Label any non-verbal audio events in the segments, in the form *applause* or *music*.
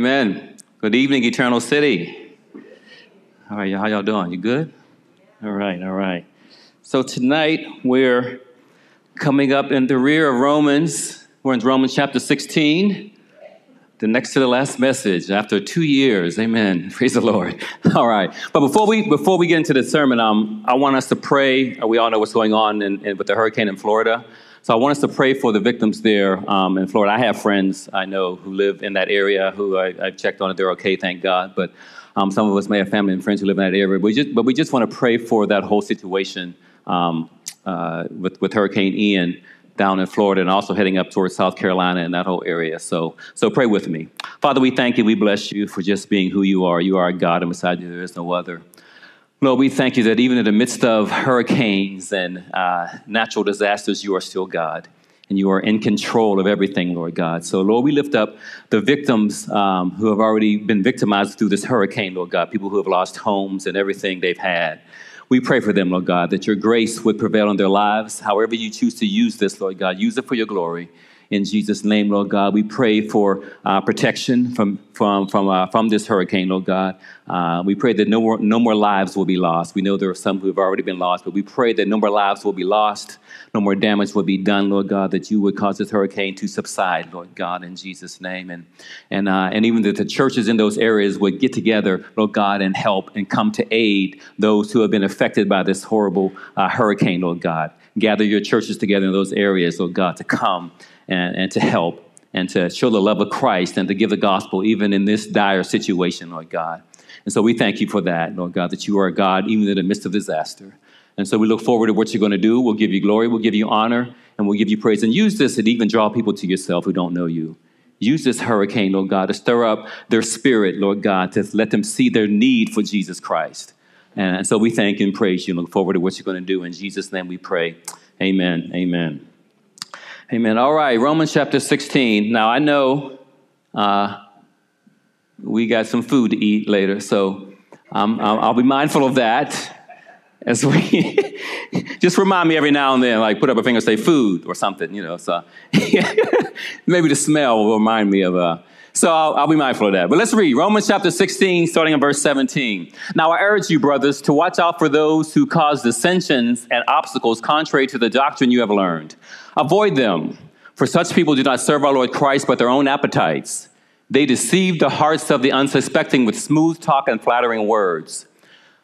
Amen. Good evening, Eternal City. All right, how y'all doing? You good? All right, all right. So tonight we're coming up in the rear of Romans. We're in Romans chapter 16, the next to the last message after two years. Amen. *laughs* Praise the Lord. *laughs* All right. But before we before we get into the sermon, um, I want us to pray. We all know what's going on in, in, with the hurricane in Florida. So I want us to pray for the victims there um, in Florida. I have friends I know who live in that area who I, have checked on it. They're okay, thank God. But um, some of us may have family and friends who live in that area. We just, but we just want to pray for that whole situation um, uh, with, with Hurricane Ian down in Florida and also heading up towards South Carolina and that whole area. So, so pray with me. Father, we thank you. We bless you for just being who you are. You are God, and beside you there is no other. Lord, we thank you that even in the midst of hurricanes and uh, natural disasters, you are still God and you are in control of everything, Lord God. So, Lord, we lift up the victims um, who have already been victimized through this hurricane, Lord God, people who have lost homes and everything they've had. We pray for them, Lord God, that your grace would prevail in their lives. However, you choose to use this, Lord God, use it for your glory. In Jesus' name, Lord God, we pray for uh, protection from, from, from, uh, from this hurricane, Lord God. Uh, we pray that no more, no more lives will be lost. We know there are some who have already been lost, but we pray that no more lives will be lost, no more damage will be done, Lord God, that you would cause this hurricane to subside, Lord God, in Jesus' name. And, and, uh, and even that the churches in those areas would get together, Lord God, and help and come to aid those who have been affected by this horrible uh, hurricane, Lord God. Gather your churches together in those areas, Lord God, to come and, and to help and to show the love of Christ and to give the gospel even in this dire situation, Lord God. And so we thank you for that, Lord God, that you are a God even in the midst of disaster. And so we look forward to what you're going to do. We'll give you glory, we'll give you honor, and we'll give you praise. And use this to even draw people to yourself who don't know you. Use this hurricane, Lord God, to stir up their spirit, Lord God, to let them see their need for Jesus Christ. And so we thank you and praise you and look forward to what you're going to do. In Jesus' name we pray. Amen. Amen. Amen. All right, Romans chapter 16. Now, I know uh, we got some food to eat later, so um, I'll be mindful of that as we *laughs* just remind me every now and then, like put up a finger, say food or something, you know. So *laughs* maybe the smell will remind me of. Uh, so I'll, I'll, be mindful of that. But let's read Romans chapter 16, starting in verse 17. Now I urge you, brothers, to watch out for those who cause dissensions and obstacles contrary to the doctrine you have learned. Avoid them, for such people do not serve our Lord Christ but their own appetites. They deceive the hearts of the unsuspecting with smooth talk and flattering words.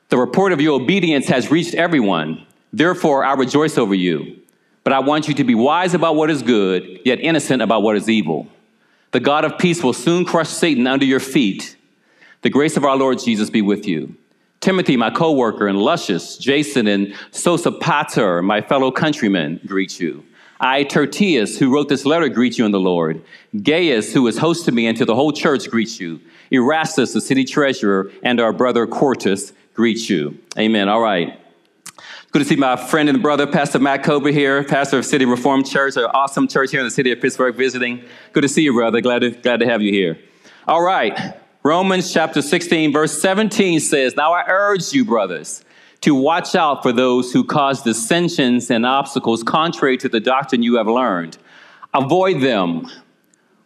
The report of your obedience has reached everyone. Therefore, I rejoice over you. But I want you to be wise about what is good, yet innocent about what is evil. The God of peace will soon crush Satan under your feet. The grace of our Lord Jesus be with you. Timothy, my co worker, and Lucius, Jason, and Sosipater, my fellow countrymen, greet you. I, Tertius, who wrote this letter, greet you in the Lord. Gaius, who is host to me and to the whole church, greets you. Erastus, the city treasurer, and our brother Quartus greet you. Amen. All right. Good to see my friend and brother, Pastor Matt Kober here, pastor of City Reformed Church, an awesome church here in the city of Pittsburgh visiting. Good to see you, brother. Glad to, glad to have you here. All right. Romans chapter 16, verse 17 says, Now I urge you, brothers, to watch out for those who cause dissensions and obstacles contrary to the doctrine you have learned. Avoid them,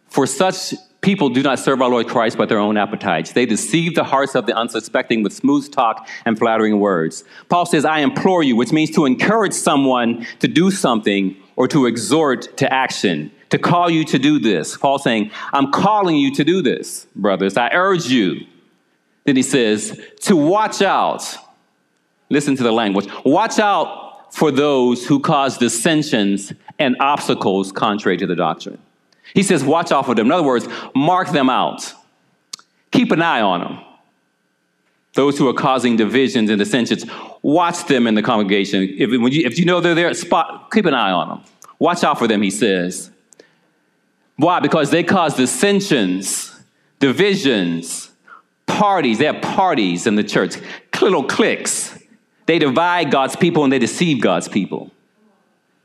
for such people do not serve our Lord Christ but their own appetites. They deceive the hearts of the unsuspecting with smooth talk and flattering words. Paul says, I implore you, which means to encourage someone to do something or to exhort to action, to call you to do this. Paul saying, I'm calling you to do this, brothers. I urge you. Then he says, to watch out Listen to the language. Watch out for those who cause dissensions and obstacles contrary to the doctrine. He says, watch out for them. In other words, mark them out. Keep an eye on them. Those who are causing divisions and dissensions, watch them in the congregation. If, you, if you know they're there, spot, keep an eye on them. Watch out for them, he says. Why? Because they cause dissensions, divisions, parties. They have parties in the church, little cliques they divide God's people and they deceive God's people.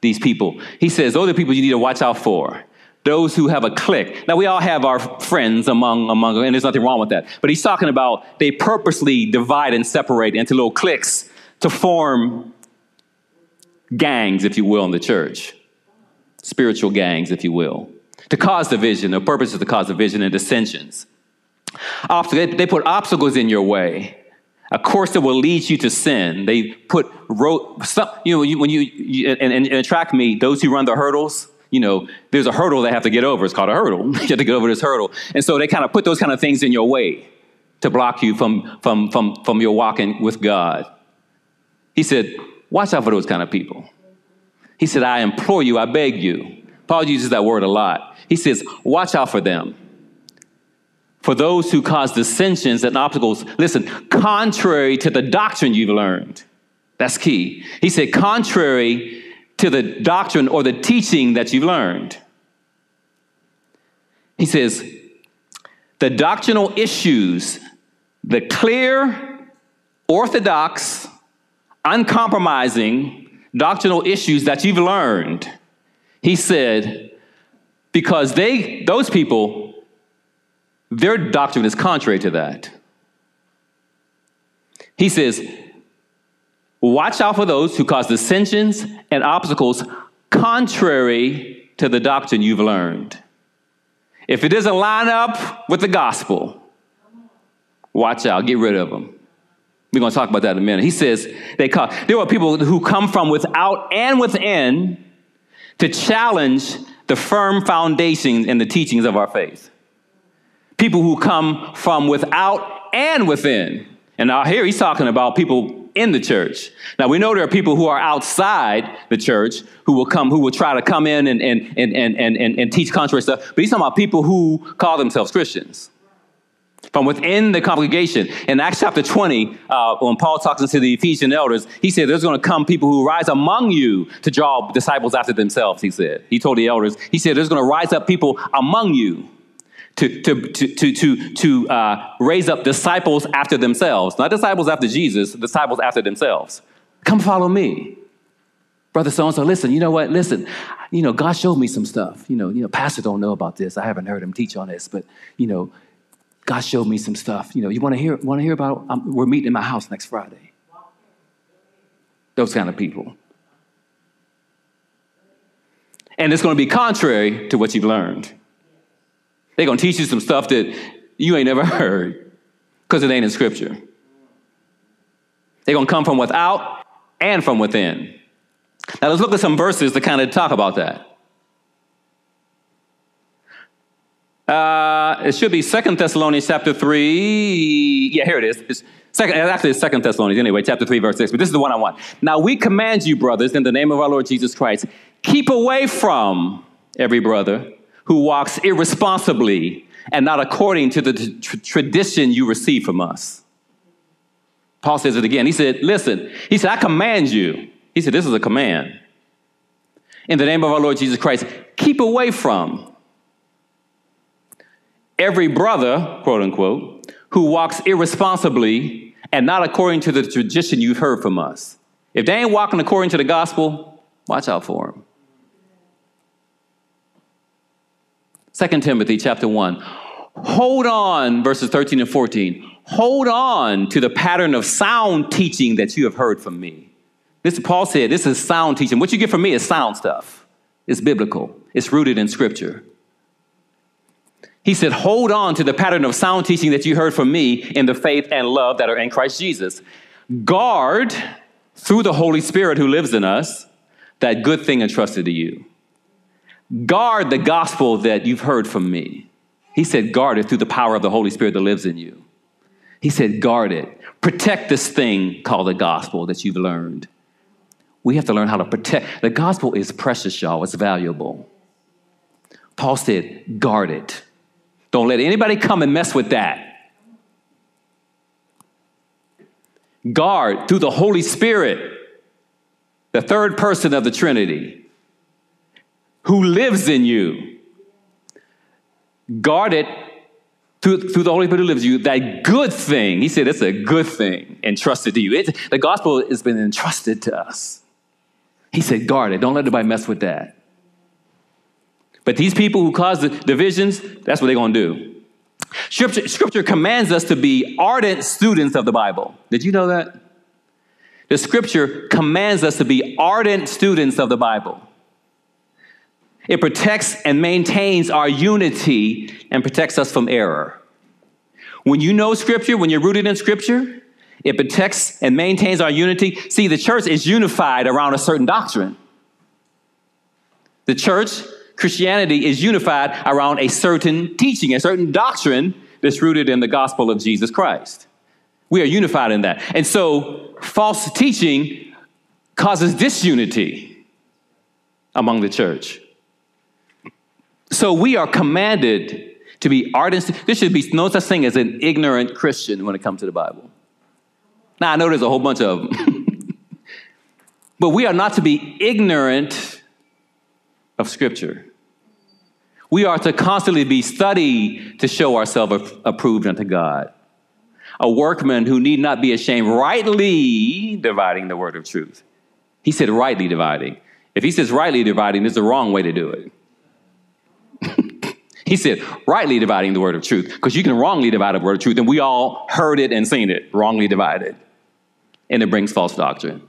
These people. He says, those are the people you need to watch out for. Those who have a clique. Now, we all have our friends among, among, and there's nothing wrong with that. But he's talking about they purposely divide and separate into little cliques to form gangs, if you will, in the church. Spiritual gangs, if you will. To cause division. The purpose is to cause division and dissensions. They put obstacles in your way. A course that will lead you to sin. They put road, you know, when you, and, and, and track me, those who run the hurdles, you know, there's a hurdle they have to get over. It's called a hurdle. *laughs* you have to get over this hurdle. And so they kind of put those kind of things in your way to block you from, from, from, from your walking with God. He said, watch out for those kind of people. He said, I implore you, I beg you. Paul uses that word a lot. He says, watch out for them. For those who cause dissensions and obstacles, listen, contrary to the doctrine you've learned. That's key. He said, contrary to the doctrine or the teaching that you've learned. He says, the doctrinal issues, the clear, orthodox, uncompromising doctrinal issues that you've learned, he said, because they, those people, their doctrine is contrary to that. He says, Watch out for those who cause dissensions and obstacles contrary to the doctrine you've learned. If it doesn't line up with the gospel, watch out, get rid of them. We're going to talk about that in a minute. He says they call, there are people who come from without and within to challenge the firm foundations and the teachings of our faith. People who come from without and within. And now here he's talking about people in the church. Now we know there are people who are outside the church who will come, who will try to come in and, and, and, and, and, and teach contrary stuff, but he's talking about people who call themselves Christians. From within the congregation. In Acts chapter 20, uh, when Paul talks to the Ephesian elders, he said, There's going to come people who rise among you to draw disciples after themselves, he said. He told the elders, He said, There's going to rise up people among you to, to, to, to, to, uh, raise up disciples after themselves. Not disciples after Jesus, disciples after themselves. Come follow me. Brother so and so, listen, you know what? Listen, you know, God showed me some stuff. You know, you know, pastor don't know about this. I haven't heard him teach on this, but you know, God showed me some stuff. You know, you want to hear want to hear about um, we're meeting in my house next Friday. Those kind of people. And it's going to be contrary to what you've learned. They're going to teach you some stuff that you ain't never *laughs* heard because it ain't in Scripture. They're going to come from without and from within. Now let's look at some verses to kind of talk about that. Uh, it should be Second Thessalonians chapter 3. Yeah, here it is. It's second, actually, it's Second Thessalonians anyway, chapter 3, verse 6. But this is the one I want. Now we command you, brothers, in the name of our Lord Jesus Christ, keep away from every brother who walks irresponsibly and not according to the t- tradition you receive from us. Paul says it again. He said, Listen, he said, I command you. He said, This is a command. In the name of our Lord Jesus Christ, keep away from every brother, quote unquote, who walks irresponsibly and not according to the tradition you've heard from us. If they ain't walking according to the gospel, watch out for them. 2 Timothy chapter 1. Hold on, verses 13 and 14. Hold on to the pattern of sound teaching that you have heard from me. This Paul said, this is sound teaching. What you get from me is sound stuff. It's biblical. It's rooted in scripture. He said, hold on to the pattern of sound teaching that you heard from me in the faith and love that are in Christ Jesus. Guard through the Holy Spirit who lives in us that good thing entrusted to you. Guard the gospel that you've heard from me. He said, guard it through the power of the Holy Spirit that lives in you. He said, guard it. Protect this thing called the gospel that you've learned. We have to learn how to protect. The gospel is precious, y'all. It's valuable. Paul said, guard it. Don't let anybody come and mess with that. Guard through the Holy Spirit, the third person of the Trinity who lives in you. Guard it through, through the Holy Spirit who lives in you, that good thing. He said it's a good thing entrusted to you. It, the gospel has been entrusted to us. He said, guard it. Don't let anybody mess with that. But these people who cause the divisions, that's what they're going to do. Scripture, scripture commands us to be ardent students of the Bible. Did you know that? The scripture commands us to be ardent students of the Bible. It protects and maintains our unity and protects us from error. When you know Scripture, when you're rooted in Scripture, it protects and maintains our unity. See, the church is unified around a certain doctrine. The church, Christianity, is unified around a certain teaching, a certain doctrine that's rooted in the gospel of Jesus Christ. We are unified in that. And so, false teaching causes disunity among the church. So, we are commanded to be ardent. There should be no such thing as an ignorant Christian when it comes to the Bible. Now, I know there's a whole bunch of them. *laughs* but we are not to be ignorant of Scripture. We are to constantly be studied to show ourselves approved unto God. A workman who need not be ashamed, rightly dividing the word of truth. He said rightly dividing. If he says rightly dividing, there's the wrong way to do it. He said rightly dividing the word of truth, because you can wrongly divide the word of truth, and we all heard it and seen it, wrongly divided. And it brings false doctrine.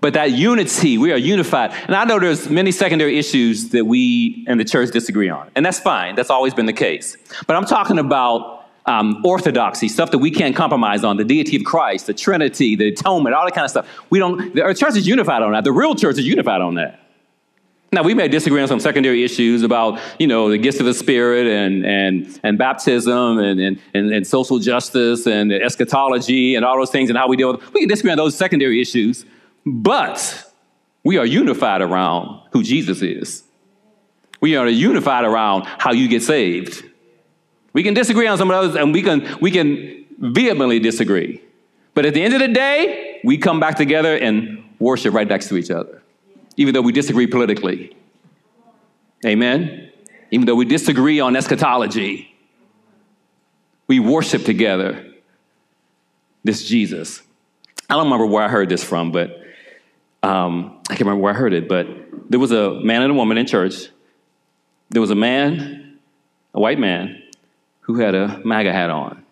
But that unity, we are unified. And I know there's many secondary issues that we and the church disagree on. And that's fine. That's always been the case. But I'm talking about um, orthodoxy, stuff that we can't compromise on, the deity of Christ, the Trinity, the atonement, all that kind of stuff. We don't, the, church is unified on that. The real church is unified on that. Now, we may disagree on some secondary issues about, you know, the gifts of the Spirit and, and, and baptism and, and, and, social justice and eschatology and all those things and how we deal with We can disagree on those secondary issues. But we are unified around who Jesus is. We are unified around how you get saved. We can disagree on some of those, and we can, we can vehemently disagree. But at the end of the day, we come back together and worship right next to each other, even though we disagree politically. Amen? Even though we disagree on eschatology, we worship together this Jesus. I don't remember where I heard this from, but um, I can't remember where I heard it, but there was a man and a woman in church. There was a man, a white man, who had a MAGA hat on.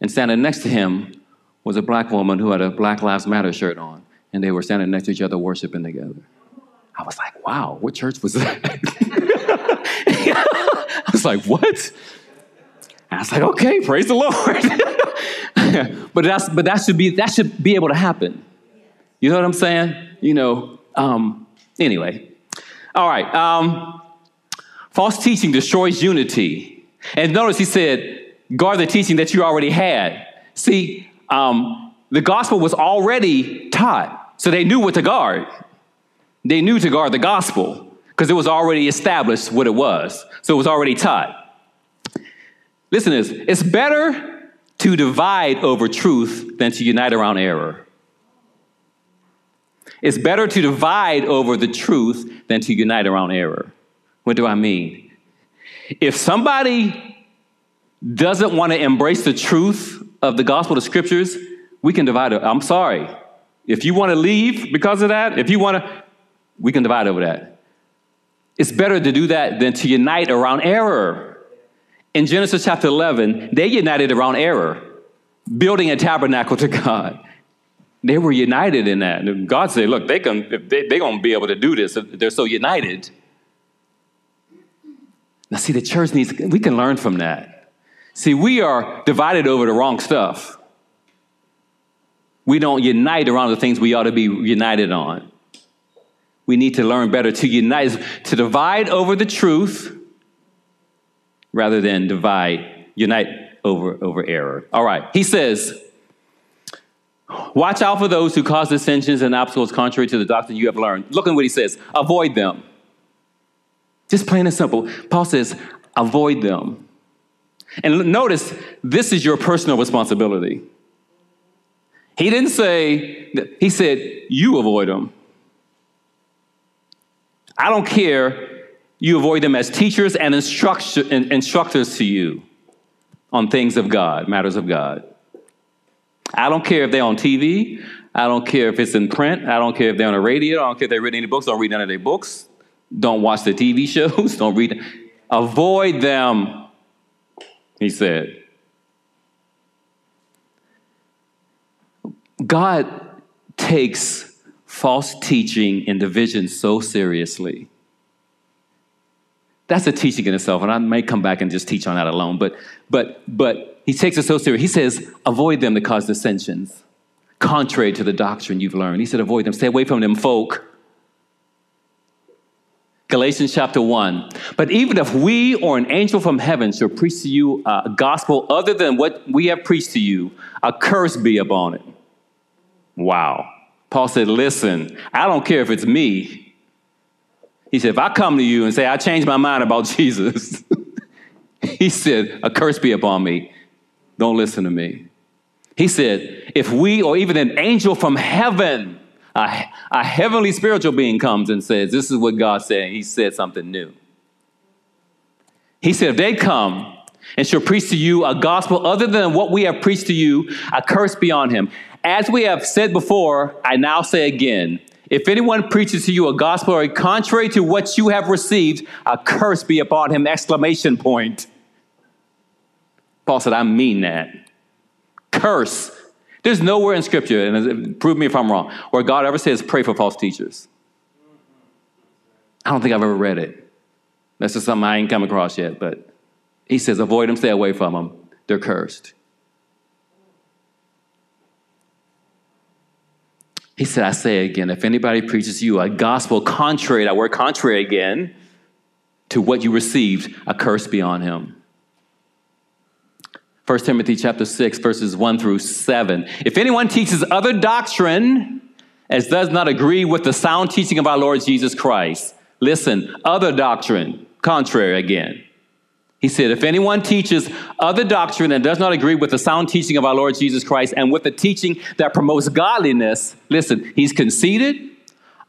And standing next to him was a black woman who had a Black Lives Matter shirt on. And they were standing next to each other, worshiping together. I was like, wow, what church was that? *laughs* I was like, what? And I was like, okay, praise the Lord. *laughs* but that's but that should be that should be able to happen. You know what I'm saying? You know, um, anyway. All right. Um, false teaching destroys unity. And notice he said, guard the teaching that you already had. See, um, the gospel was already taught, so they knew what to guard. They knew to guard the gospel because it was already established what it was. So it was already taught. Listen to this it's better to divide over truth than to unite around error. It's better to divide over the truth than to unite around error. What do I mean? If somebody doesn't want to embrace the truth of the gospel, the scriptures, we can divide. I'm sorry. If you want to leave because of that, if you want to, we can divide over that. It's better to do that than to unite around error. In Genesis chapter 11, they united around error, building a tabernacle to God. They were united in that. God said, look, they can, they, they're going to be able to do this. They're so united. Now, see, the church needs, we can learn from that. See, we are divided over the wrong stuff. We don't unite around the things we ought to be united on. We need to learn better to unite, to divide over the truth rather than divide, unite over, over error. All right, he says, Watch out for those who cause dissensions and obstacles contrary to the doctrine you have learned. Look at what he says avoid them. Just plain and simple. Paul says, avoid them. And notice, this is your personal responsibility. He didn't say, he said, you avoid them. I don't care, you avoid them as teachers and instructors to you on things of God, matters of God. I don't care if they're on TV. I don't care if it's in print. I don't care if they're on the radio. I don't care if they read any books. Don't read none of their books. Don't watch the TV *laughs* shows. Don't read. Avoid them, he said. God takes false teaching and division so seriously. That's a teaching in itself, and I may come back and just teach on that alone. But but but he takes it so serious. He says, avoid them that cause dissensions, contrary to the doctrine you've learned. He said, avoid them. Stay away from them folk. Galatians chapter 1. But even if we or an angel from heaven should preach to you a gospel other than what we have preached to you, a curse be upon it. Wow. Paul said, Listen, I don't care if it's me. He said, If I come to you and say, I changed my mind about *laughs* Jesus, he said, A curse be upon me. Don't listen to me. He said, If we or even an angel from heaven, a, a heavenly spiritual being comes and says, This is what God said, he said something new. He said, If they come and shall preach to you a gospel other than what we have preached to you, a curse be on him. As we have said before, I now say again if anyone preaches to you a gospel or contrary to what you have received, a curse be upon him! Exclamation point. Paul said, I mean that. Curse. There's nowhere in Scripture, and prove me if I'm wrong, where God ever says, pray for false teachers. I don't think I've ever read it. That's just something I ain't come across yet, but he says, avoid them, stay away from them. They're cursed. He said, I say again, if anybody preaches you a gospel contrary, that word contrary again, to what you received, a curse be on him. 1 Timothy chapter 6, verses 1 through 7. If anyone teaches other doctrine as does not agree with the sound teaching of our Lord Jesus Christ, listen, other doctrine, contrary again. He said, if anyone teaches other doctrine and does not agree with the sound teaching of our Lord Jesus Christ and with the teaching that promotes godliness, listen, he's conceited,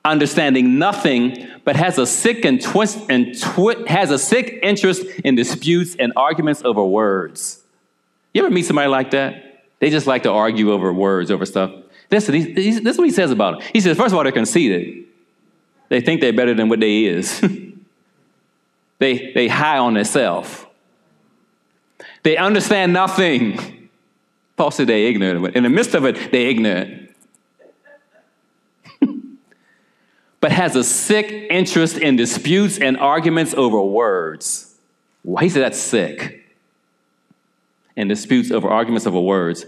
understanding nothing, but has a sick and twist and twi- has a sick interest in disputes and arguments over words. You ever meet somebody like that? They just like to argue over words, over stuff. Listen, he's, this is what he says about them. He says, first of all, they're conceited. They think they're better than what they is. *laughs* they, they high on themselves. They understand nothing. Paul said they're ignorant, but in the midst of it, they're ignorant. *laughs* but has a sick interest in disputes and arguments over words. Why? He said that's sick and disputes over arguments over words.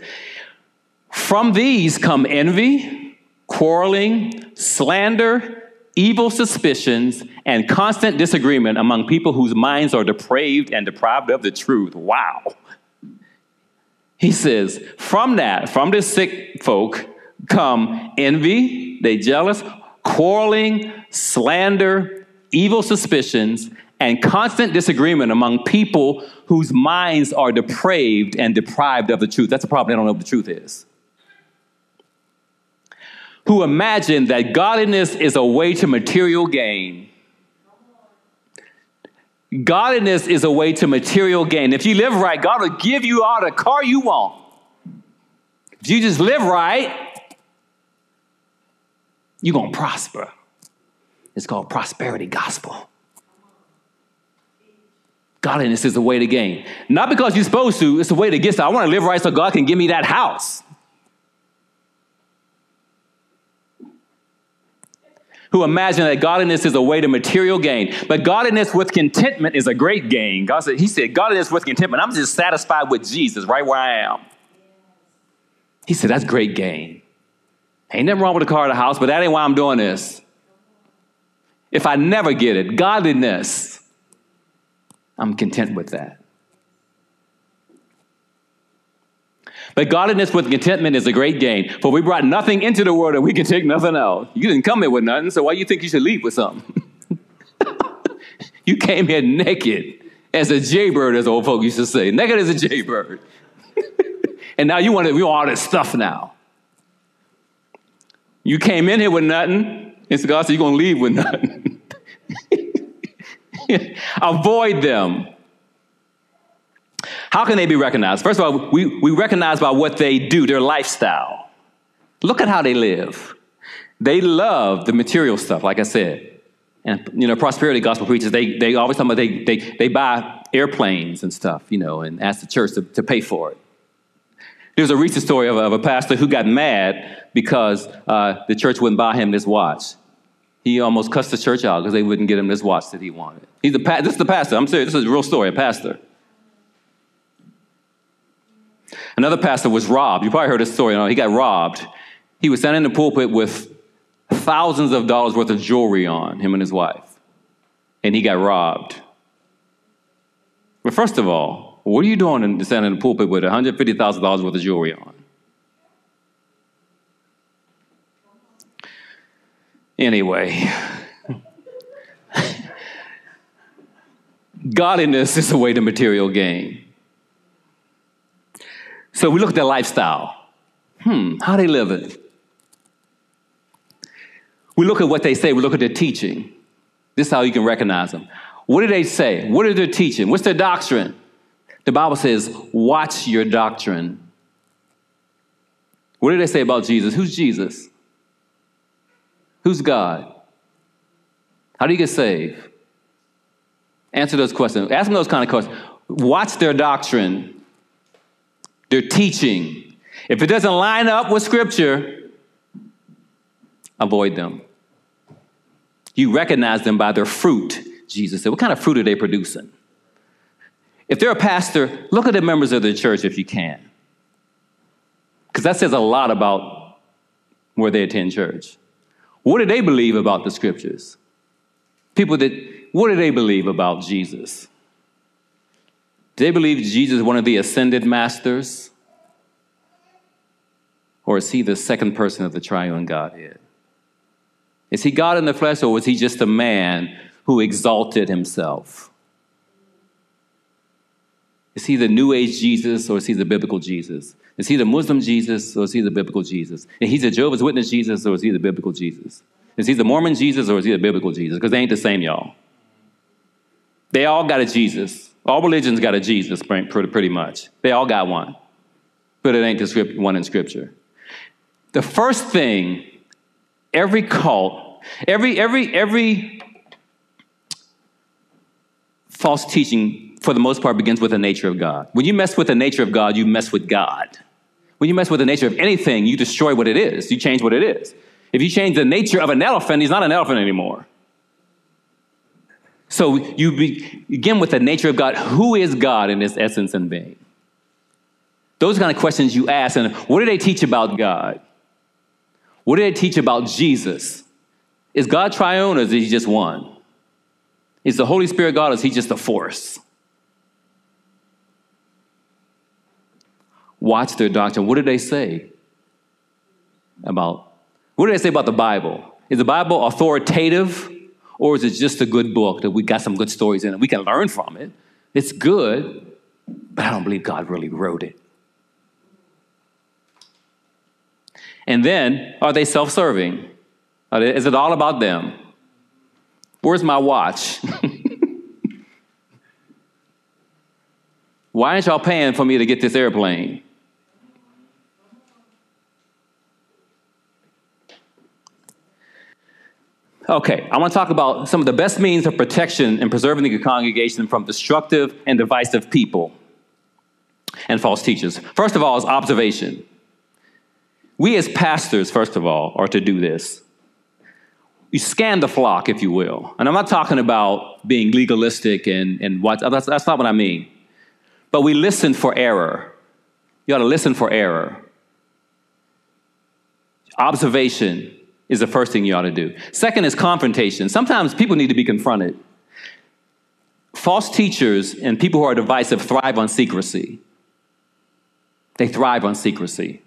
From these come envy, quarreling, slander, evil suspicions, and constant disagreement among people whose minds are depraved and deprived of the truth. Wow. He says, from that, from this sick folk, come envy, they jealous, quarreling, slander, evil suspicions, and constant disagreement among people whose minds are depraved and deprived of the truth. That's a problem. They don't know what the truth is. Who imagine that godliness is a way to material gain. Godliness is a way to material gain. If you live right, God will give you all the car you want. If you just live right, you're going to prosper. It's called prosperity gospel. Godliness is the way to gain. Not because you're supposed to, it's the way to get started. I want to live right so God can give me that house. Who imagine that godliness is a way to material gain. But godliness with contentment is a great gain. God said, He said, godliness with contentment. I'm just satisfied with Jesus right where I am. He said, That's great gain. Ain't nothing wrong with a car or a house, but that ain't why I'm doing this. If I never get it, godliness I'm content with that. But godliness with contentment is a great gain. For we brought nothing into the world and we can take nothing out. You didn't come here with nothing, so why do you think you should leave with something? *laughs* you came here naked as a jaybird, as old folk used to say. Naked as a jaybird. *laughs* and now you want, to, you want all this stuff now. You came in here with nothing, and so God said, You're going to leave with nothing. *laughs* Avoid them. How can they be recognized? First of all, we, we recognize by what they do, their lifestyle. Look at how they live. They love the material stuff, like I said. And, you know, prosperity gospel preachers, they, they always talk about they, they, they buy airplanes and stuff, you know, and ask the church to, to pay for it. There's a recent story of, of a pastor who got mad because uh, the church wouldn't buy him this watch. He almost cussed the church out because they wouldn't get him this watch that he wanted. He's a this is the pastor. I'm serious. This is a real story. A pastor. Another pastor was robbed. You probably heard this story. You know, he got robbed. He was standing in the pulpit with thousands of dollars worth of jewelry on him and his wife, and he got robbed. But first of all, what are you doing in standing in the pulpit with $150,000 worth of jewelry on? Anyway, *laughs* godliness is a way to material gain. So we look at their lifestyle. Hmm, how they living? We look at what they say, we look at their teaching. This is how you can recognize them. What do they say? What are they teaching? What's their doctrine? The Bible says, watch your doctrine. What do they say about Jesus? Who's Jesus? Who's God? How do you get saved? Answer those questions. Ask them those kind of questions. Watch their doctrine, their teaching. If it doesn't line up with Scripture, avoid them. You recognize them by their fruit, Jesus said. What kind of fruit are they producing? If they're a pastor, look at the members of the church if you can. Because that says a lot about where they attend church. What do they believe about the scriptures? People that, what do they believe about Jesus? Do they believe Jesus is one of the ascended masters? Or is he the second person of the triune Godhead? Is he God in the flesh, or was he just a man who exalted himself? Is he the New Age Jesus, or is he the biblical Jesus? Is he the Muslim Jesus, or is he the biblical Jesus? Is he the Jehovah's Witness Jesus, or is he the biblical Jesus? Is he the Mormon Jesus, or is he the biblical Jesus? Because they ain't the same, y'all. They all got a Jesus. All religions got a Jesus, pretty much. They all got one. But it ain't the one in Scripture. The first thing every cult, every, every, every false teaching, for the most part, begins with the nature of God. When you mess with the nature of God, you mess with God. When you mess with the nature of anything, you destroy what it is. You change what it is. If you change the nature of an elephant, he's not an elephant anymore. So you begin with the nature of God. Who is God in his essence and being? Those kind of questions you ask, and what do they teach about God? What do they teach about Jesus? Is God triune or is he just one? Is the Holy Spirit God or is he just a force? Watch their doctrine. What do they say about? What do they say about the Bible? Is the Bible authoritative or is it just a good book that we got some good stories in it? We can learn from it. It's good, but I don't believe God really wrote it. And then, are they self serving? Is it all about them? Where's my watch? *laughs* Why aren't y'all paying for me to get this airplane? Okay, I want to talk about some of the best means of protection and preserving the congregation from destructive and divisive people and false teachers. First of all, is observation. We, as pastors, first of all, are to do this. You scan the flock, if you will. And I'm not talking about being legalistic and, and what, that's, that's not what I mean. But we listen for error. You ought to listen for error. Observation is the first thing you ought to do. Second is confrontation. Sometimes people need to be confronted. False teachers and people who are divisive thrive on secrecy. They thrive on secrecy.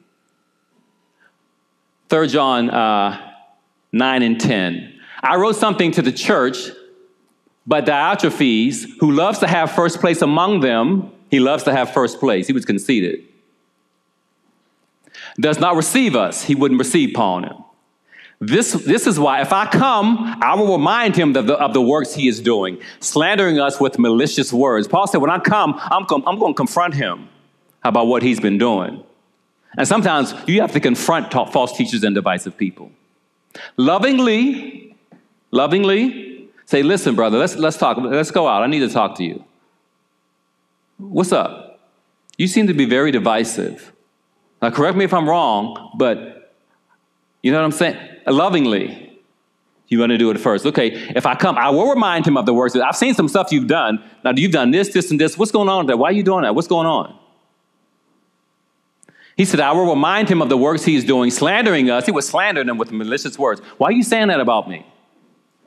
3 John uh, 9 and 10. I wrote something to the church, but Diotrephes, who loves to have first place among them, he loves to have first place. He was conceited. Does not receive us. He wouldn't receive Paul and him. This, this is why, if I come, I will remind him of the, of the works he is doing, slandering us with malicious words. Paul said, When I come, I'm, I'm going to confront him about what he's been doing. And sometimes you have to confront false teachers and divisive people. Lovingly, lovingly, say, listen, brother, let's, let's talk. Let's go out. I need to talk to you. What's up? You seem to be very divisive. Now, correct me if I'm wrong, but you know what I'm saying? Lovingly, You want to do it first. Okay, if I come, I will remind him of the works. I've seen some stuff you've done. Now, you've done this, this, and this. What's going on there? Why are you doing that? What's going on? He said, I will remind him of the works he's doing, slandering us. He was slandering them with malicious words. Why are you saying that about me?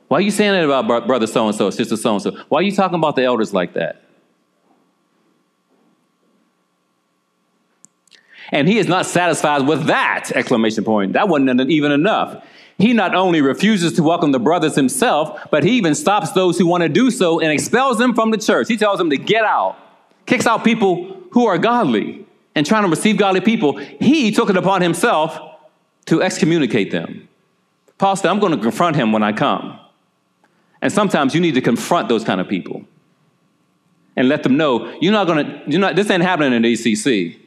Why are you saying that about brother so and so, sister so and so? Why are you talking about the elders like that? And he is not satisfied with that exclamation point. That wasn't even enough. He not only refuses to welcome the brothers himself, but he even stops those who want to do so and expels them from the church. He tells them to get out, kicks out people who are godly and trying to receive godly people, he took it upon himself to excommunicate them. Paul said, I'm going to confront him when I come. And sometimes you need to confront those kind of people and let them know you're not going to, you're not, this ain't happening in ACC.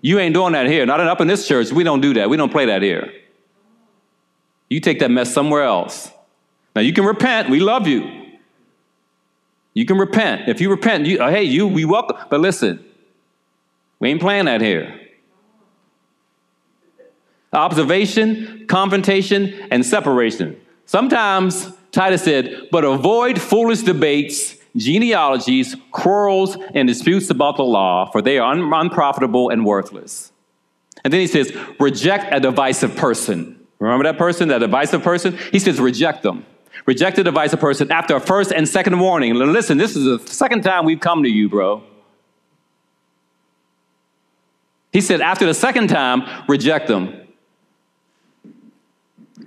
You ain't doing that here. Not up in this church. We don't do that. We don't play that here. You take that mess somewhere else. Now you can repent. We love you. You can repent. If you repent, you, uh, hey, you, we welcome. But listen, we ain't playing that here. Observation, confrontation, and separation. Sometimes Titus said, but avoid foolish debates, genealogies, quarrels, and disputes about the law, for they are un- unprofitable and worthless. And then he says, reject a divisive person. Remember that person, that divisive person? He says, reject them. Reject a divisive person after a first and second warning. Listen, this is the second time we've come to you, bro. He said, after the second time, reject them.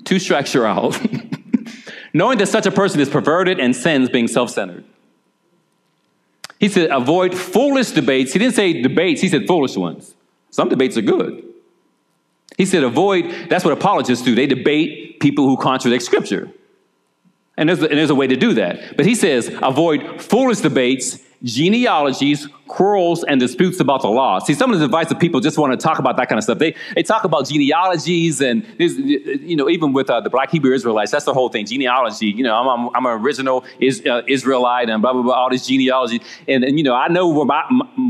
Two strikes you're out. *laughs* Knowing that such a person is perverted and sins, being self centered. He said, avoid foolish debates. He didn't say debates, he said foolish ones. Some debates are good. He said, avoid, that's what apologists do. They debate people who contradict scripture. And there's, and there's a way to do that. But he says, avoid foolish debates genealogies, quarrels, and disputes about the law. See, some of the advice that people just want to talk about that kind of stuff. They, they talk about genealogies, and you know, even with uh, the Black Hebrew Israelites, that's the whole thing. Genealogy. You know, I'm, I'm, I'm an original is, uh, Israelite, and blah blah blah. All this genealogy, and, and you know, I know where my,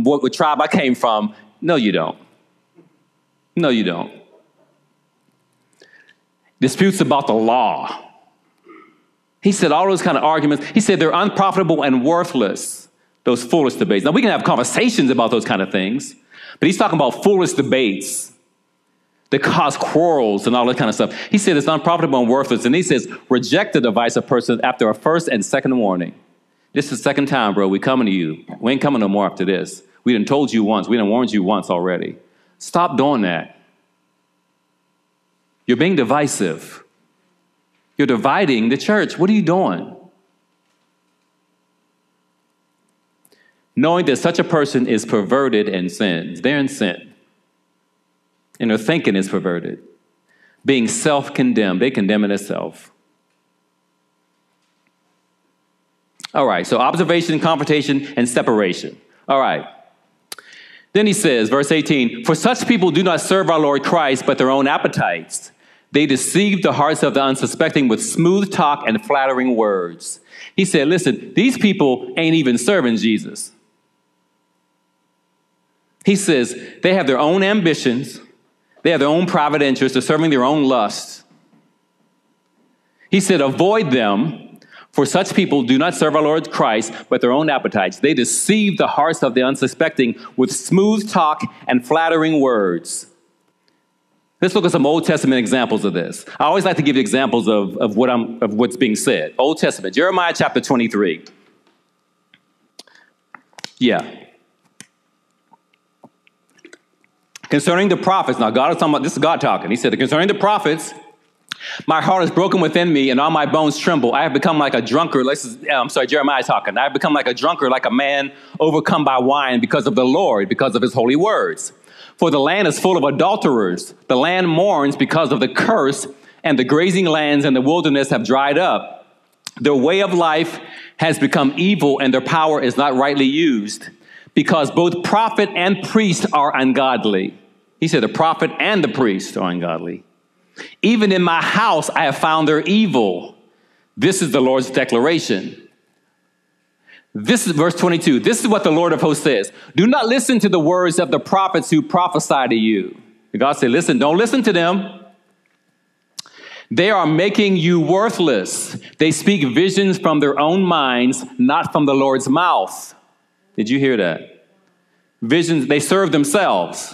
what, what tribe I came from. No, you don't. No, you don't. Disputes about the law. He said all those kind of arguments. He said they're unprofitable and worthless those foolish debates. Now, we can have conversations about those kind of things, but he's talking about foolish debates that cause quarrels and all that kind of stuff. He said it's unprofitable and worthless. And he says, reject the advice of person after a first and second warning. This is the second time, bro. We coming to you. We ain't coming no more after this. We done told you once. We done warned you once already. Stop doing that. You're being divisive. You're dividing the church. What are you doing? Knowing that such a person is perverted and sins. They're in sin. And their thinking is perverted. Being self condemned, they condemn it. All right, so observation, confrontation, and separation. All right. Then he says, verse 18, For such people do not serve our Lord Christ, but their own appetites. They deceive the hearts of the unsuspecting with smooth talk and flattering words. He said, Listen, these people ain't even serving Jesus. He says they have their own ambitions, they have their own private interests, they're serving their own lusts. He said, avoid them, for such people do not serve our Lord Christ, but their own appetites. They deceive the hearts of the unsuspecting with smooth talk and flattering words. Let's look at some Old Testament examples of this. I always like to give examples of, of, what I'm, of what's being said. Old Testament, Jeremiah chapter 23. Yeah. Concerning the prophets, now God is talking about, this is God talking. He said, concerning the prophets, my heart is broken within me, and all my bones tremble. I have become like a drunkard. Uh, I'm sorry, Jeremiah talking. I have become like a drunkard, like a man overcome by wine because of the Lord, because of his holy words. For the land is full of adulterers. The land mourns because of the curse, and the grazing lands and the wilderness have dried up. Their way of life has become evil, and their power is not rightly used because both prophet and priest are ungodly. He said, the prophet and the priest are ungodly. Even in my house, I have found their evil. This is the Lord's declaration. This is verse 22. This is what the Lord of hosts says Do not listen to the words of the prophets who prophesy to you. God said, Listen, don't listen to them. They are making you worthless. They speak visions from their own minds, not from the Lord's mouth. Did you hear that? Visions, they serve themselves.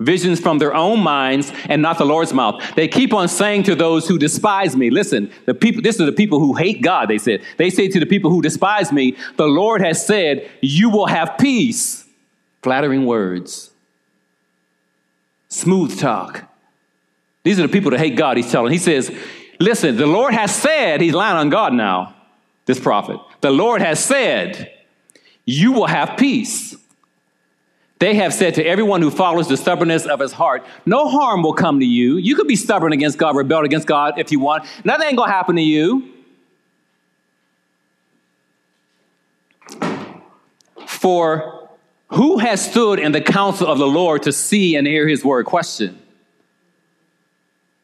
Visions from their own minds and not the Lord's mouth. They keep on saying to those who despise me, listen, the people, this is the people who hate God, they said. They say to the people who despise me, the Lord has said, you will have peace. Flattering words. Smooth talk. These are the people that hate God, he's telling. He says, Listen, the Lord has said, he's lying on God now, this prophet. The Lord has said, You will have peace. They have said to everyone who follows the stubbornness of his heart, No harm will come to you. You could be stubborn against God, rebel against God if you want. Nothing ain't gonna happen to you. For who has stood in the counsel of the Lord to see and hear his word? Question.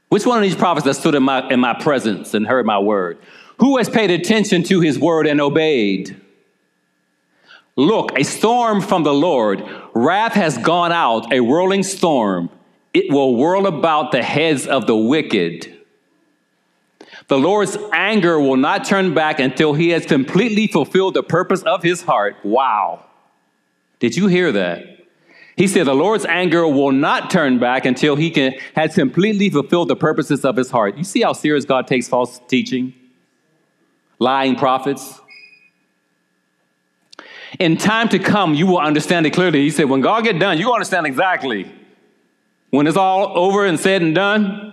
Which one of these prophets that stood in my, in my presence and heard my word? Who has paid attention to his word and obeyed? Look, a storm from the Lord. Wrath has gone out, a whirling storm. It will whirl about the heads of the wicked. The Lord's anger will not turn back until he has completely fulfilled the purpose of his heart. Wow. Did you hear that? He said, The Lord's anger will not turn back until he can, has completely fulfilled the purposes of his heart. You see how serious God takes false teaching, lying prophets? In time to come, you will understand it clearly. He said, When God get done, you understand exactly. When it's all over and said and done,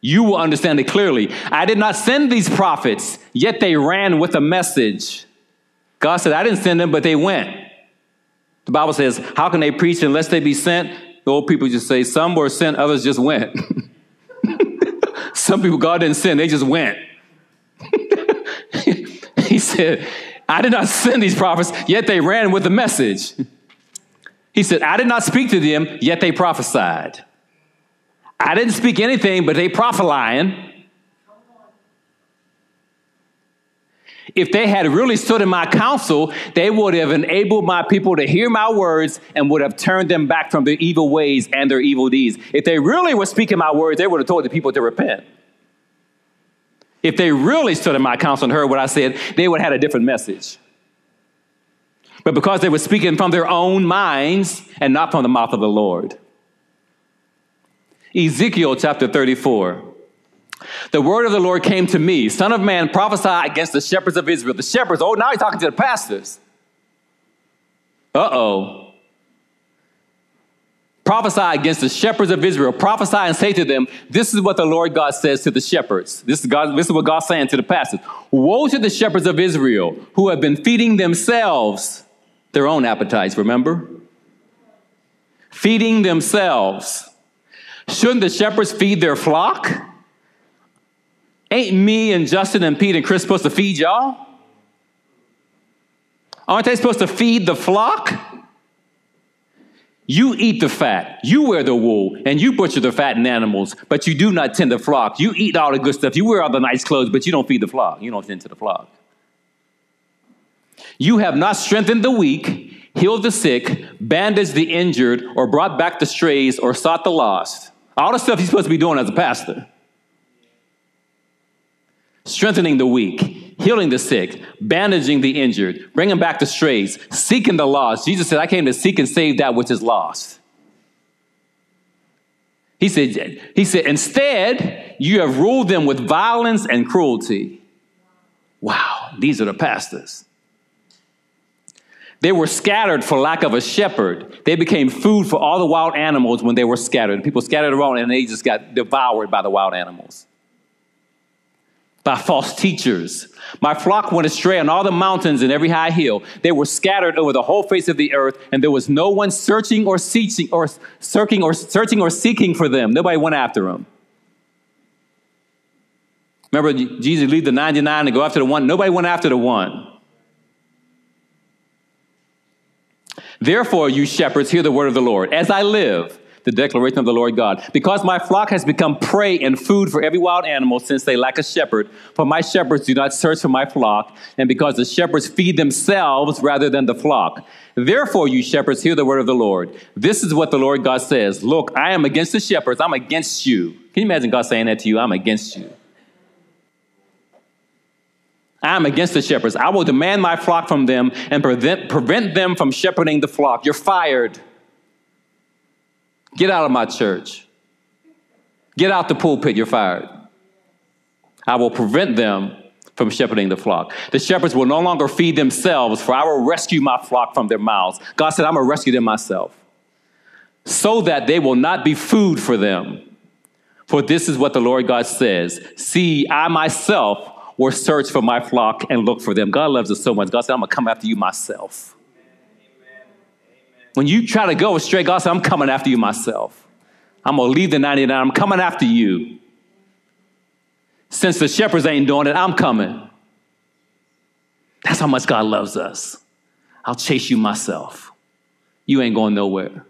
you will understand it clearly. I did not send these prophets, yet they ran with a message. God said, I didn't send them, but they went. The Bible says, How can they preach unless they be sent? The old people just say, Some were sent, others just went. *laughs* Some people God didn't send, they just went. *laughs* he said, I did not *laughs* send these prophets, yet they ran with the message. He said, I did not speak to them, yet they prophesied. I didn't speak anything, but they prophesying. If they had really stood in my counsel, they would have enabled my people to hear my words and would have turned them back from their evil ways and their evil deeds. If they really were speaking my words, they would have told the people to repent. If they really stood in my counsel and heard what I said, they would have had a different message. But because they were speaking from their own minds and not from the mouth of the Lord. Ezekiel chapter 34. The word of the Lord came to me, Son of man, prophesy against the shepherds of Israel. The shepherds, oh, now he's talking to the pastors. Uh oh. Prophesy against the shepherds of Israel. Prophesy and say to them, This is what the Lord God says to the shepherds. This is, God, this is what God's saying to the pastors. Woe to the shepherds of Israel who have been feeding themselves their own appetites, remember? Feeding themselves. Shouldn't the shepherds feed their flock? Ain't me and Justin and Pete and Chris supposed to feed y'all? Aren't they supposed to feed the flock? You eat the fat, you wear the wool, and you butcher the fattened animals, but you do not tend the flock. You eat all the good stuff, you wear all the nice clothes, but you don't feed the flock. You don't tend to the flock. You have not strengthened the weak, healed the sick, bandaged the injured, or brought back the strays, or sought the lost. All the stuff you're supposed to be doing as a pastor strengthening the weak, healing the sick, bandaging the injured, bringing back the strays, seeking the lost. Jesus said, I came to seek and save that which is lost. He said, he said, instead, you have ruled them with violence and cruelty. Wow, these are the pastors. They were scattered for lack of a shepherd. They became food for all the wild animals when they were scattered. People scattered around and they just got devoured by the wild animals by false teachers. My flock went astray on all the mountains and every high hill. They were scattered over the whole face of the earth, and there was no one searching or seeking or searching or searching or seeking for them. Nobody went after them. Remember, Jesus leave the 99 and go after the one. Nobody went after the one. Therefore, you shepherds, hear the word of the Lord. As I live, the declaration of the Lord God. Because my flock has become prey and food for every wild animal, since they lack a shepherd, for my shepherds do not search for my flock, and because the shepherds feed themselves rather than the flock. Therefore, you shepherds, hear the word of the Lord. This is what the Lord God says Look, I am against the shepherds, I'm against you. Can you imagine God saying that to you? I'm against you. I am against the shepherds. I will demand my flock from them and prevent, prevent them from shepherding the flock. You're fired. Get out of my church. Get out the pulpit. You're fired. I will prevent them from shepherding the flock. The shepherds will no longer feed themselves, for I will rescue my flock from their mouths. God said, I'm going to rescue them myself, so that they will not be food for them. For this is what the Lord God says See, I myself will search for my flock and look for them. God loves us so much. God said, I'm going to come after you myself. When you try to go astray, God said, I'm coming after you myself. I'm going to leave the 99. I'm coming after you. Since the shepherds ain't doing it, I'm coming. That's how much God loves us. I'll chase you myself. You ain't going nowhere.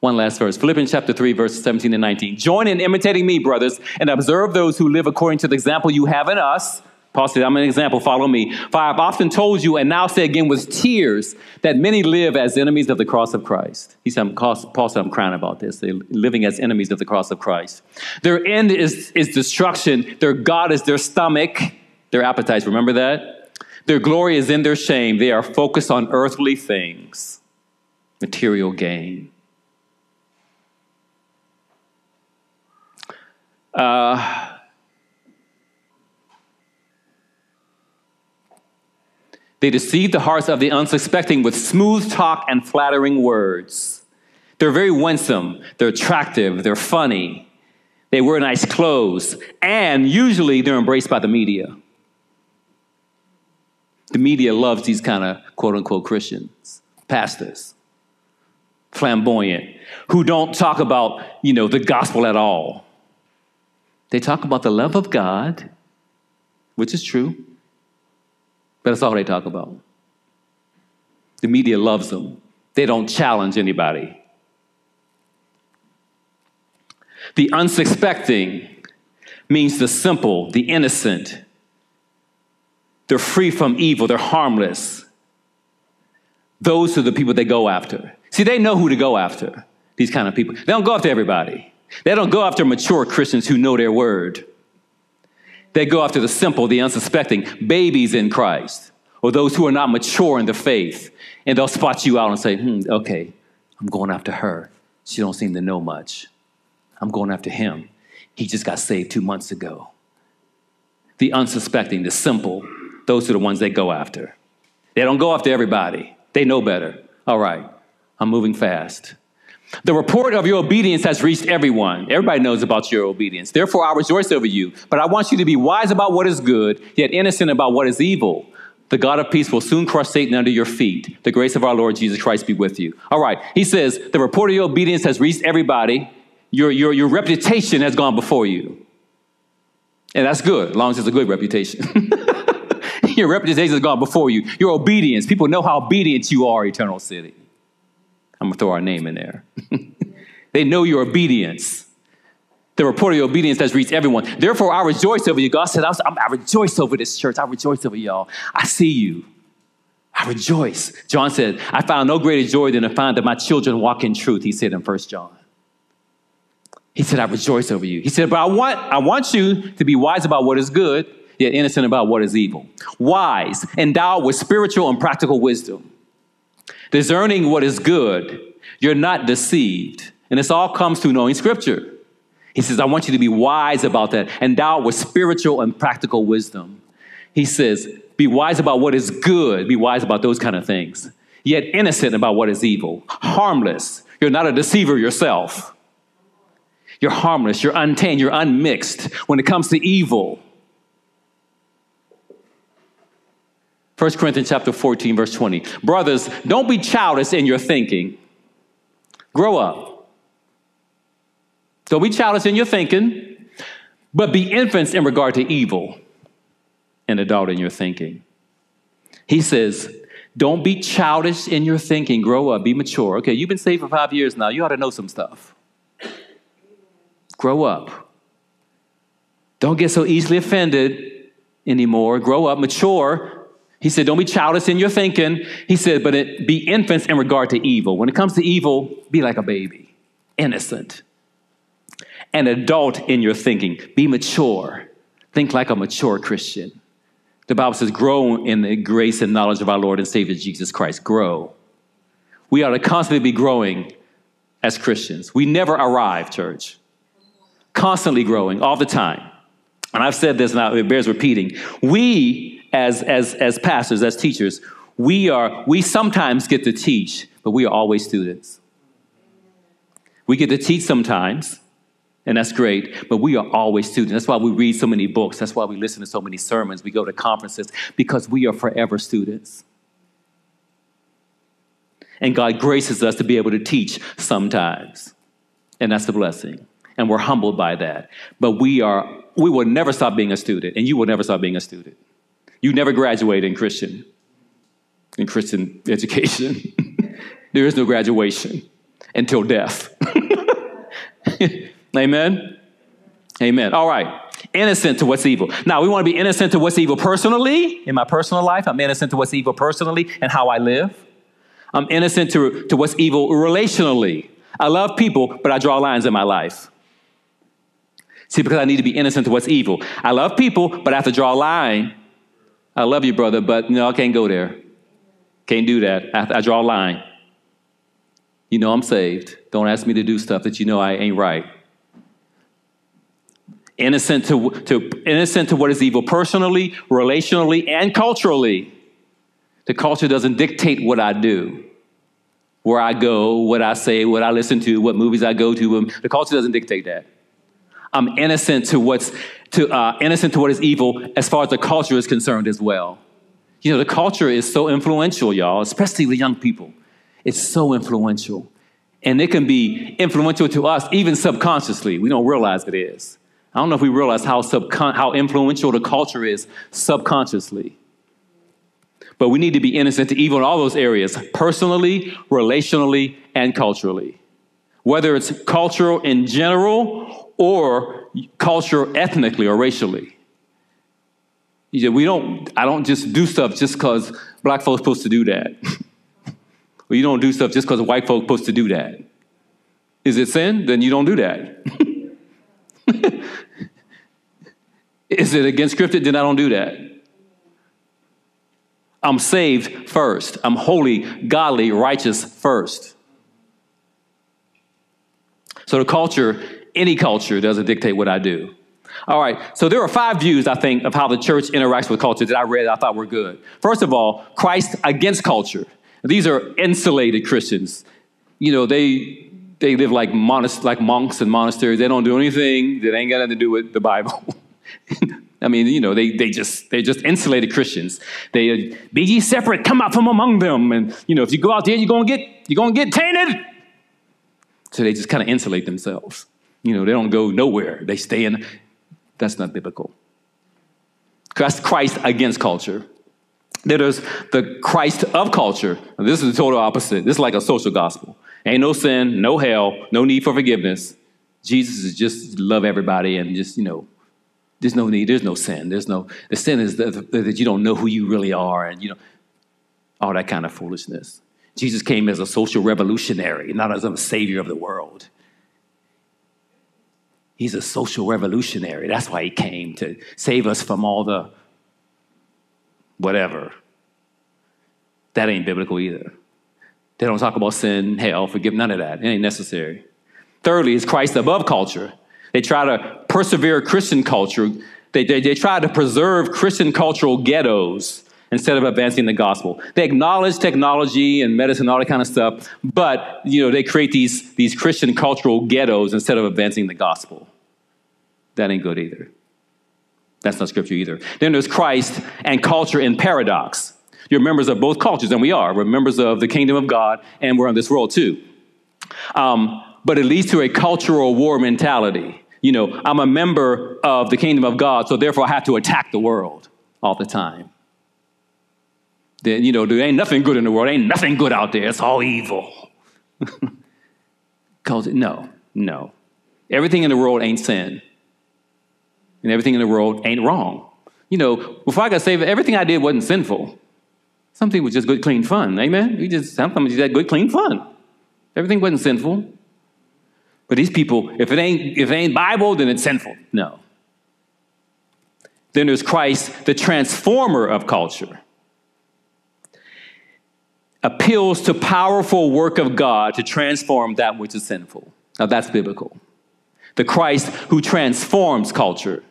One last verse Philippians chapter 3, verses 17 and 19. Join in imitating me, brothers, and observe those who live according to the example you have in us Paul said, I'm an example, follow me. For I have often told you, and now say again with tears, that many live as enemies of the cross of Christ. He said, Paul said, I'm crying about this. They're living as enemies of the cross of Christ. Their end is, is destruction. Their God is their stomach, their appetites. Remember that? Their glory is in their shame. They are focused on earthly things, material gain. Uh, They deceive the hearts of the unsuspecting with smooth talk and flattering words. They're very winsome, they're attractive, they're funny, they wear nice clothes, and usually they're embraced by the media. The media loves these kind of quote unquote Christians, pastors, flamboyant, who don't talk about, you know, the gospel at all. They talk about the love of God, which is true. But that's all they talk about. The media loves them. They don't challenge anybody. The unsuspecting means the simple, the innocent. They're free from evil, they're harmless. Those are the people they go after. See, they know who to go after, these kind of people. They don't go after everybody. They don't go after mature Christians who know their word. They go after the simple, the unsuspecting, babies in Christ, or those who are not mature in the faith. And they'll spot you out and say, hmm, okay, I'm going after her. She don't seem to know much. I'm going after him. He just got saved two months ago. The unsuspecting, the simple, those are the ones they go after. They don't go after everybody. They know better. All right, I'm moving fast. The report of your obedience has reached everyone. Everybody knows about your obedience. Therefore, I rejoice over you. But I want you to be wise about what is good, yet innocent about what is evil. The God of peace will soon crush Satan under your feet. The grace of our Lord Jesus Christ be with you. All right. He says, the report of your obedience has reached everybody. Your, your, your reputation has gone before you. And that's good, as long as it's a good reputation. *laughs* your reputation has gone before you. Your obedience, people know how obedient you are, Eternal City. I'm going to throw our name in there. *laughs* they know your obedience. The report of your obedience has reached everyone. Therefore, I rejoice over you. God said, I, I rejoice over this church. I rejoice over y'all. I see you. I rejoice. John said, I found no greater joy than to find that my children walk in truth, he said in 1 John. He said, I rejoice over you. He said, but I want, I want you to be wise about what is good, yet innocent about what is evil. Wise, endowed with spiritual and practical wisdom discerning what is good, you're not deceived. And this all comes through knowing Scripture. He says, I want you to be wise about that, endowed with spiritual and practical wisdom. He says, be wise about what is good, be wise about those kind of things, yet innocent about what is evil, harmless. You're not a deceiver yourself. You're harmless, you're untamed, you're unmixed when it comes to evil. 1 Corinthians chapter 14, verse 20. Brothers, don't be childish in your thinking. Grow up. Don't be childish in your thinking, but be infants in regard to evil and adult in your thinking. He says, don't be childish in your thinking. Grow up, be mature. Okay, you've been saved for five years now. You ought to know some stuff. Grow up. Don't get so easily offended anymore. Grow up, mature, he said, Don't be childish in your thinking. He said, But it, be infants in regard to evil. When it comes to evil, be like a baby, innocent. an adult in your thinking. Be mature. Think like a mature Christian. The Bible says, grow in the grace and knowledge of our Lord and Savior Jesus Christ. Grow. We ought to constantly be growing as Christians. We never arrive, church. Constantly growing all the time. And I've said this now, it bears repeating. We, as, as, as pastors, as teachers, we are, we sometimes get to teach, but we are always students. We get to teach sometimes, and that's great, but we are always students. That's why we read so many books. That's why we listen to so many sermons. We go to conferences, because we are forever students. And God graces us to be able to teach sometimes. And that's the blessing. And we're humbled by that. But we are we will never stop being a student, and you will never stop being a student. You never graduate in Christian in Christian education. *laughs* there is no graduation until death. *laughs* Amen. Amen. All right. Innocent to what's evil. Now, we want to be innocent to what's evil personally. In my personal life, I'm innocent to what's evil personally and how I live. I'm innocent to, to what's evil relationally. I love people, but I draw lines in my life. See, because I need to be innocent to what's evil. I love people, but I have to draw a line. I love you, brother, but no, I can't go there. Can't do that. I, I draw a line. You know I'm saved. Don't ask me to do stuff that you know I ain't right. Innocent to, to, innocent to what is evil personally, relationally, and culturally. The culture doesn't dictate what I do, where I go, what I say, what I listen to, what movies I go to. Um, the culture doesn't dictate that. I'm innocent to what's to uh, innocent to what is evil as far as the culture is concerned as well. You know, the culture is so influential, y'all, especially the young people. It's so influential. And it can be influential to us even subconsciously. We don't realize it is. I don't know if we realize how, subcon- how influential the culture is subconsciously. But we need to be innocent to evil in all those areas personally, relationally, and culturally. Whether it's cultural in general or culture ethnically or racially. We don't, I don't just do stuff just because black folks supposed to do that. *laughs* or you don't do stuff just because white folks supposed to do that. Is it sin? Then you don't do that. *laughs* Is it against scripture? Then I don't do that. I'm saved first. I'm holy, godly, righteous first. So the culture, any culture, doesn't dictate what I do. All right, so there are five views, I think, of how the church interacts with culture that I read I thought were good. First of all, Christ against culture. These are insulated Christians. You know, they they live like, monast- like monks and monasteries. They don't do anything that ain't got nothing to do with the Bible. *laughs* I mean, you know, they, they just they're just insulated Christians. They uh, be ye separate, come out from among them, and you know, if you go out there, you're gonna get you're gonna get tainted. So they just kind of insulate themselves. You know, they don't go nowhere. They stay in that's not biblical. That's Christ against culture. There's the Christ of culture. This is the total opposite. This is like a social gospel. Ain't no sin, no hell, no need for forgiveness. Jesus is just love everybody and just, you know, there's no need, there's no sin. There's no, the sin is that, that you don't know who you really are and, you know, all that kind of foolishness. Jesus came as a social revolutionary, not as a savior of the world. He's a social revolutionary. That's why he came to save us from all the whatever. That ain't biblical either. They don't talk about sin, hell, forgive, none of that. It ain't necessary. Thirdly, is Christ above culture. They try to persevere Christian culture. They, they, they try to preserve Christian cultural ghettos instead of advancing the gospel. They acknowledge technology and medicine, all that kind of stuff, but you know, they create these, these Christian cultural ghettos instead of advancing the gospel. That ain't good either. That's not scripture either. Then there's Christ and culture in paradox. You're members of both cultures, and we are. We're members of the kingdom of God, and we're in this world too. Um, but it leads to a cultural war mentality. You know, I'm a member of the kingdom of God, so therefore I have to attack the world all the time. Then, you know, there ain't nothing good in the world, ain't nothing good out there, it's all evil. *laughs* no, no. Everything in the world ain't sin and everything in the world ain't wrong. You know, before I got saved, everything I did wasn't sinful. Something was just good, clean fun. Amen? You just sometimes you had good, clean fun. Everything wasn't sinful. But these people, if it ain't if it ain't Bible, then it's sinful. No. Then there's Christ, the transformer of culture. Appeals to powerful work of God to transform that which is sinful. Now that's biblical. The Christ who transforms culture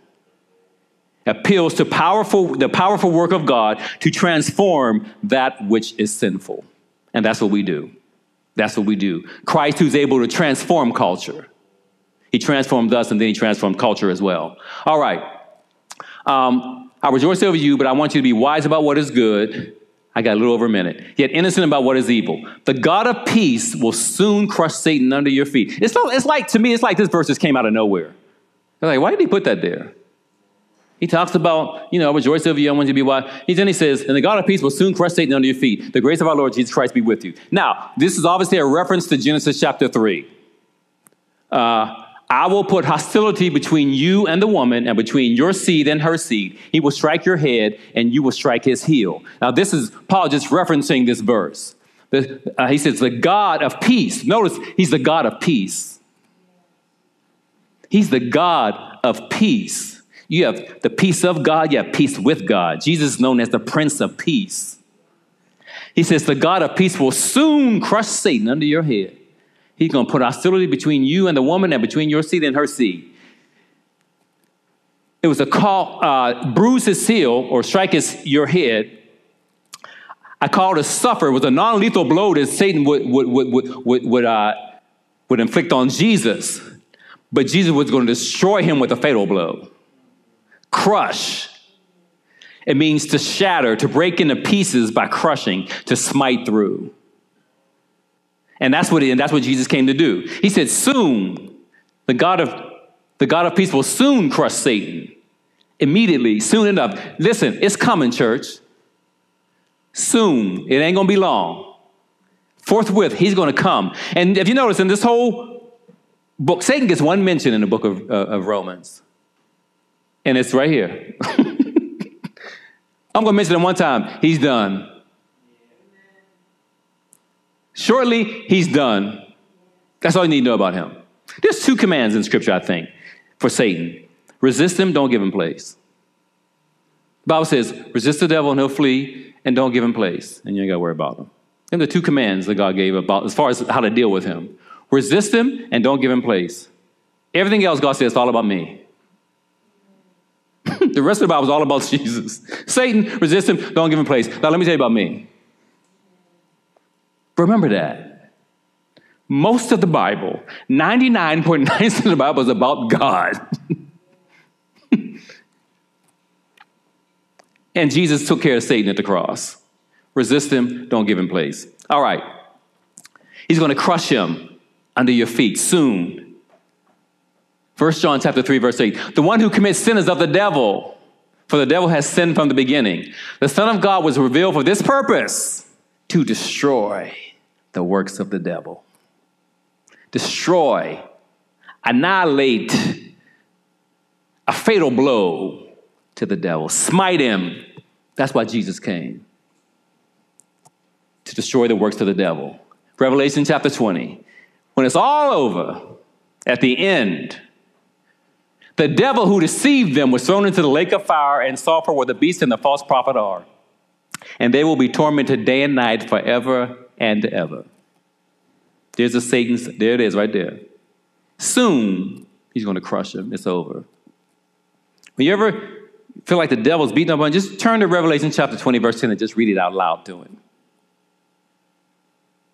appeals to powerful, the powerful work of God to transform that which is sinful. And that's what we do. That's what we do. Christ who's able to transform culture. He transformed us and then he transformed culture as well. All right. Um, I rejoice over you, but I want you to be wise about what is good. I got a little over a minute. Yet innocent about what is evil. The God of peace will soon crush Satan under your feet. It's, not, it's like, to me, it's like this verse just came out of nowhere. They're like, why did he put that there? He talks about, you know, rejoice over you, I want you to be wise. He then he says, and the God of peace will soon crush Satan under your feet. The grace of our Lord Jesus Christ be with you. Now, this is obviously a reference to Genesis chapter 3. Uh, I will put hostility between you and the woman, and between your seed and her seed. He will strike your head, and you will strike his heel. Now, this is Paul just referencing this verse. The, uh, he says, the God of peace. Notice, he's the God of peace. He's the God of peace. You have the peace of God, you have peace with God. Jesus is known as the Prince of Peace. He says, the God of peace will soon crush Satan under your head. He's going to put hostility between you and the woman and between your seed and her seed. It was a call, uh, bruise his heel or strike his, your head. I call a suffer. It was a non lethal blow that Satan would, would, would, would, would, uh, would inflict on Jesus. But Jesus was going to destroy him with a fatal blow. Crush. It means to shatter, to break into pieces by crushing, to smite through. And that's what, and that's what Jesus came to do. He said, soon, the God of, the God of peace will soon crush Satan. Immediately, soon enough. Listen, it's coming, church. Soon. It ain't going to be long. Forthwith, he's going to come. And if you notice, in this whole book, Satan gets one mention in the book of, uh, of Romans. And it's right here. *laughs* I'm going to mention it one time. He's done. Shortly, he's done. That's all you need to know about him. There's two commands in Scripture, I think, for Satan resist him, don't give him place. The Bible says, resist the devil and he'll flee, and don't give him place, and you ain't got to worry about him. And the two commands that God gave about as far as how to deal with him resist him and don't give him place. Everything else, God says, it's all about me. *coughs* the rest of the Bible is all about *laughs* Jesus. Satan, resist him, don't give him place. Now, let me tell you about me. Remember that. Most of the Bible, 99.9% of the Bible is about God. *laughs* and Jesus took care of Satan at the cross. Resist him, don't give him place. All right. He's going to crush him under your feet soon. 1 John chapter 3 verse 8. The one who commits sin is of the devil, for the devil has sinned from the beginning. The Son of God was revealed for this purpose, to destroy the works of the devil. Destroy, annihilate, a fatal blow to the devil, smite him. That's why Jesus came to destroy the works of the devil. Revelation chapter 20. When it's all over, at the end, the devil who deceived them was thrown into the lake of fire and sulfur where the beast and the false prophet are. And they will be tormented day and night forever and ever. There's a Satan's, there it is right there. Soon, he's going to crush him. It's over. When you ever feel like the devil's beating up on you, just turn to Revelation chapter 20, verse 10, and just read it out loud to him.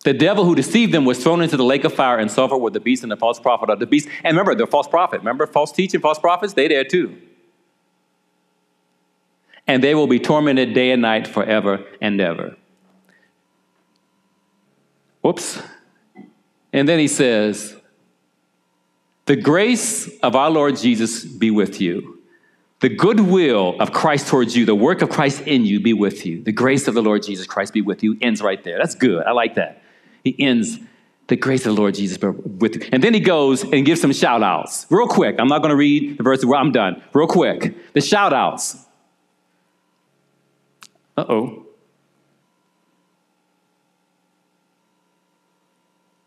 The devil who deceived them was thrown into the lake of fire and sulfur with the beast and the false prophet of the beast. And remember, the false prophet. Remember false teaching, false prophets? They there too. And they will be tormented day and night forever and ever. Whoops. And then he says, The grace of our Lord Jesus be with you. The goodwill of Christ towards you, the work of Christ in you be with you. The grace of the Lord Jesus Christ be with you ends right there. That's good. I like that. He ends the grace of the Lord Jesus with. And then he goes and gives some shout outs. Real quick. I'm not going to read the verse where I'm done. Real quick. The shout outs. Uh oh.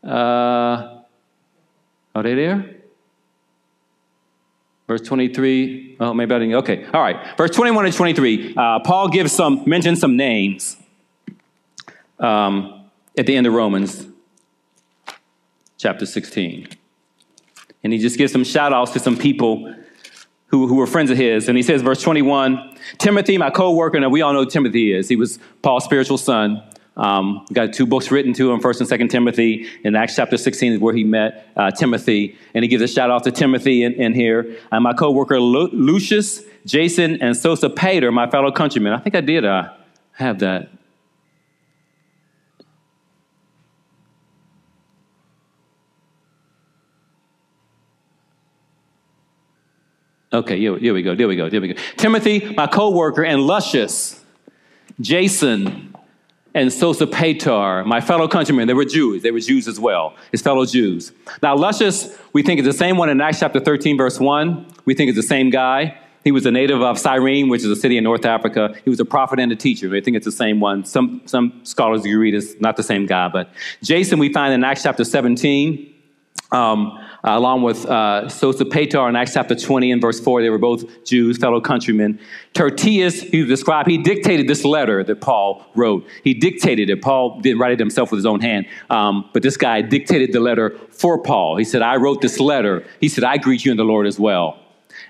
Uh, Are they there? Verse 23. Oh, maybe I didn't. Okay. All right. Verse 21 and 23. Uh, Paul gives some, mentions some names um, at the end of Romans chapter 16. And he just gives some shout outs to some people who, who were friends of his. And he says, verse 21, Timothy, my co worker, and we all know Timothy is. He was Paul's spiritual son. Um, got two books written to him, First and Second Timothy. In Acts chapter 16 is where he met uh, Timothy, and he gives a shout out to Timothy in, in here. And my co-worker Lu- Lucius, Jason, and Sosipater, my fellow countrymen. I think I did uh, have that. Okay, here, here we go. There we go. There we go. Timothy, my co-worker, and Lucius, Jason, and Sosipater, my fellow countrymen. They were Jews. They were Jews as well, his fellow Jews. Now, Lucius, we think is the same one in Acts chapter 13, verse 1. We think it's the same guy. He was a native of Cyrene, which is a city in North Africa. He was a prophet and a teacher. I think it's the same one. Some, some scholars agree it's not the same guy. But Jason, we find in Acts chapter 17. Um, uh, along with uh, Sosipater in Acts chapter 20 and verse 4. They were both Jews, fellow countrymen. Tertius, he described, he dictated this letter that Paul wrote. He dictated it. Paul didn't write it himself with his own hand, um, but this guy dictated the letter for Paul. He said, I wrote this letter. He said, I greet you in the Lord as well.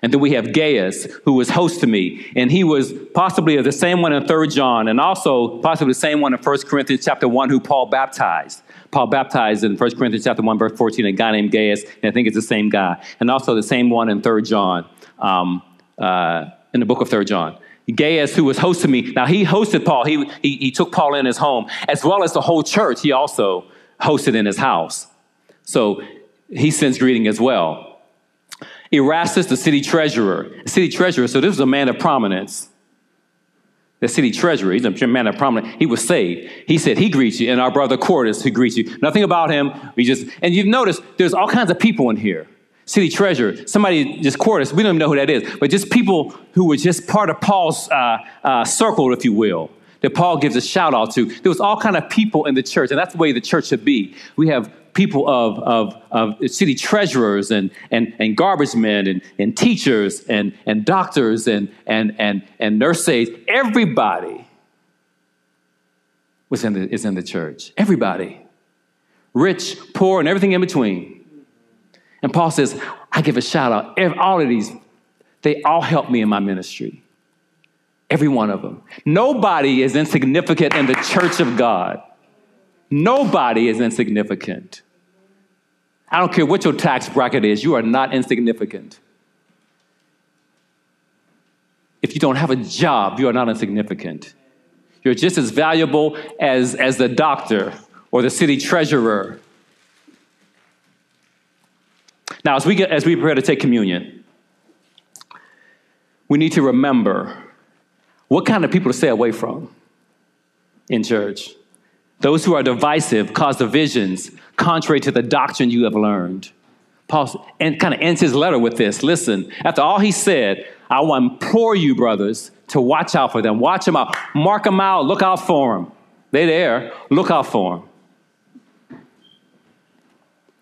And then we have Gaius, who was host to me, and he was possibly the same one in 3 John, and also possibly the same one in 1 Corinthians chapter 1 who Paul baptized. Paul baptized in 1 Corinthians chapter 1, verse 14, a guy named Gaius, and I think it's the same guy. And also the same one in 3 John, um, uh, in the book of 3 John. Gaius, who was hosting me, now he hosted Paul. He, he, he took Paul in his home, as well as the whole church. He also hosted in his house. So he sends greeting as well. Erastus, the city treasurer. city treasurer, so this was a man of prominence. The city treasurer, he's a man of prominence. He was saved. He said, He greets you, and our brother Quartus, who greets you. Nothing about him. We just, and you've noticed there's all kinds of people in here. City treasurer, somebody just Quartus, we don't even know who that is, but just people who were just part of Paul's uh, uh, circle, if you will that Paul gives a shout out to. There was all kind of people in the church, and that's the way the church should be. We have people of, of, of city treasurers and, and, and garbage men and, and teachers and, and doctors and, and, and, and nurses. Everybody was in the, is in the church. Everybody. Rich, poor, and everything in between. And Paul says, I give a shout out. All of these, they all help me in my ministry. Every one of them. Nobody is insignificant in the church of God. Nobody is insignificant. I don't care what your tax bracket is, you are not insignificant. If you don't have a job, you are not insignificant. You're just as valuable as, as the doctor or the city treasurer. Now, as we, get, as we prepare to take communion, we need to remember what kind of people to stay away from in church. Those who are divisive cause divisions contrary to the doctrine you have learned. Paul and kind of ends his letter with this. Listen, after all he said, I implore you, brothers, to watch out for them. Watch them out. Mark them out. Look out for them. They're there. Look out for them.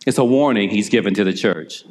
It's a warning he's given to the church.